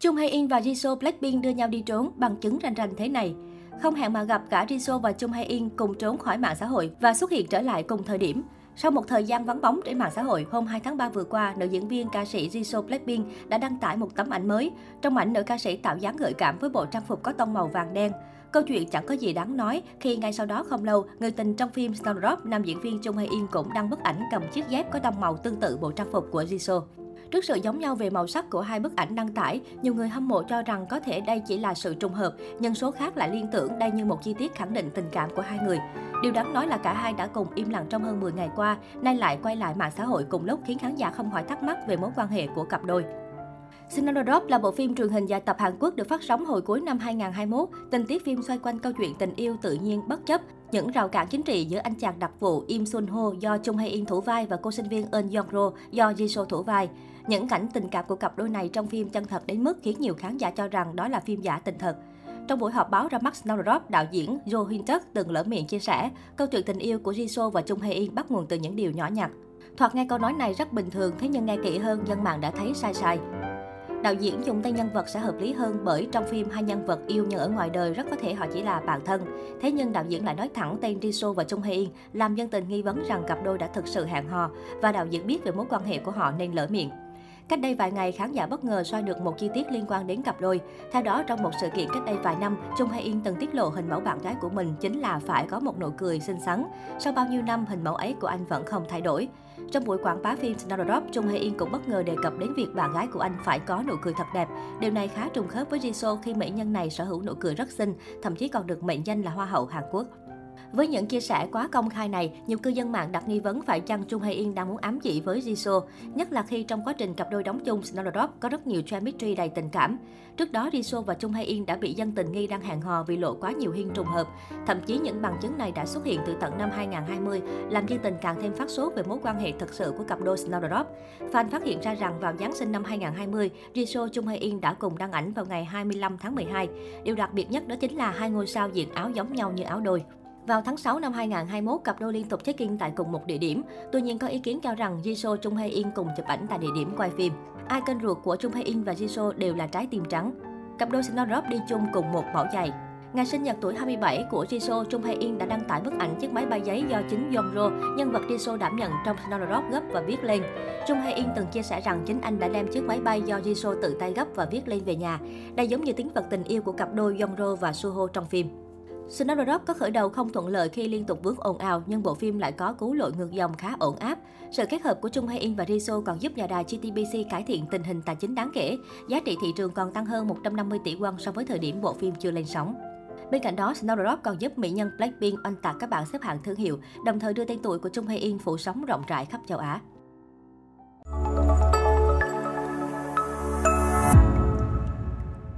Chung Hae In và Jisoo Blackpink đưa nhau đi trốn, bằng chứng rành rành thế này. Không hẹn mà gặp cả Jisoo và Chung Hae In cùng trốn khỏi mạng xã hội và xuất hiện trở lại cùng thời điểm. Sau một thời gian vắng bóng trên mạng xã hội, hôm 2 tháng 3 vừa qua, nữ diễn viên ca sĩ Jisoo Blackpink đã đăng tải một tấm ảnh mới. Trong ảnh, nữ ca sĩ tạo dáng gợi cảm với bộ trang phục có tông màu vàng đen. Câu chuyện chẳng có gì đáng nói khi ngay sau đó không lâu, người tình trong phim Snowdrop, nam diễn viên Chung Hae In cũng đăng bức ảnh cầm chiếc dép có tông màu tương tự bộ trang phục của Jisoo. Trước sự giống nhau về màu sắc của hai bức ảnh đăng tải, nhiều người hâm mộ cho rằng có thể đây chỉ là sự trùng hợp, nhưng số khác lại liên tưởng đây như một chi tiết khẳng định tình cảm của hai người. Điều đáng nói là cả hai đã cùng im lặng trong hơn 10 ngày qua, nay lại quay lại mạng xã hội cùng lúc khiến khán giả không khỏi thắc mắc về mối quan hệ của cặp đôi. Snowdrop là bộ phim truyền hình dài tập Hàn Quốc được phát sóng hồi cuối năm 2021. Tình tiết phim xoay quanh câu chuyện tình yêu tự nhiên bất chấp những rào cản chính trị giữa anh chàng đặc vụ Im Sun Ho do Chung Hae In thủ vai và cô sinh viên Eun Young Ro do Ji So thủ vai. Những cảnh tình cảm của cặp đôi này trong phim chân thật đến mức khiến nhiều khán giả cho rằng đó là phim giả tình thật. Trong buổi họp báo ra mắt Snowdrop, đạo diễn Jo Hyun Tuck từng lỡ miệng chia sẻ, câu chuyện tình yêu của Jisoo và Chung Hae In bắt nguồn từ những điều nhỏ nhặt. Thoạt nghe câu nói này rất bình thường, thế nhưng nghe kỹ hơn, dân mạng đã thấy sai sai. Đạo diễn dùng tên nhân vật sẽ hợp lý hơn bởi trong phim hai nhân vật yêu nhưng ở ngoài đời rất có thể họ chỉ là bạn thân. Thế nhưng đạo diễn lại nói thẳng tên Jisoo và Chung Hae In, làm dân tình nghi vấn rằng cặp đôi đã thực sự hẹn hò và đạo diễn biết về mối quan hệ của họ nên lỡ miệng. Cách đây vài ngày, khán giả bất ngờ soi được một chi tiết liên quan đến cặp đôi. Theo đó, trong một sự kiện cách đây vài năm, Chung Hae In từng tiết lộ hình mẫu bạn gái của mình chính là phải có một nụ cười xinh xắn. Sau bao nhiêu năm, hình mẫu ấy của anh vẫn không thay đổi. Trong buổi quảng bá phim Snowdrop, Chung Hae In cũng bất ngờ đề cập đến việc bạn gái của anh phải có nụ cười thật đẹp. Điều này khá trùng khớp với Jisoo khi mỹ nhân này sở hữu nụ cười rất xinh, thậm chí còn được mệnh danh là Hoa hậu Hàn Quốc. Với những chia sẻ quá công khai này, nhiều cư dân mạng đặt nghi vấn phải chăng Chung Hae In đang muốn ám chỉ với Jisoo, nhất là khi trong quá trình cặp đôi đóng chung Snowdrop có rất nhiều chemistry đầy tình cảm. Trước đó, Jisoo và Chung Hae In đã bị dân tình nghi đang hẹn hò vì lộ quá nhiều hiên trùng hợp. Thậm chí những bằng chứng này đã xuất hiện từ tận năm 2020, làm dân tình càng thêm phát sốt về mối quan hệ thực sự của cặp đôi Snowdrop. Fan phát hiện ra rằng vào Giáng sinh năm 2020, Jisoo Chung Hae In đã cùng đăng ảnh vào ngày 25 tháng 12. Điều đặc biệt nhất đó chính là hai ngôi sao diện áo giống nhau như áo đôi. Vào tháng 6 năm 2021, cặp đôi liên tục check-in tại cùng một địa điểm. Tuy nhiên có ý kiến cho rằng Jisoo Chung Hae In cùng chụp ảnh tại địa điểm quay phim. Ai kênh ruột của Chung Hae In và Jisoo đều là trái tim trắng. Cặp đôi Snowdrop đi chung cùng một mẫu giày. Ngày sinh nhật tuổi 27 của Jisoo, Chung Hae In đã đăng tải bức ảnh chiếc máy bay giấy do chính Yongro, nhân vật Jisoo đảm nhận trong Snowdrop gấp và viết lên. Chung Hae In từng chia sẻ rằng chính anh đã đem chiếc máy bay do Jisoo tự tay gấp và viết lên về nhà. Đây giống như tiếng vật tình yêu của cặp đôi Yongro và Suho trong phim. Snowdrop có khởi đầu không thuận lợi khi liên tục vướng ồn ào, nhưng bộ phim lại có cú lội ngược dòng khá ổn áp. Sự kết hợp của Chung Hay In và Riso còn giúp nhà đài GTBC cải thiện tình hình tài chính đáng kể. Giá trị thị trường còn tăng hơn 150 tỷ won so với thời điểm bộ phim chưa lên sóng. Bên cạnh đó, Snowdrop còn giúp mỹ nhân Blackpink oanh tạc các bảng xếp hạng thương hiệu, đồng thời đưa tên tuổi của Chung Hae In phủ sóng rộng rãi khắp châu Á.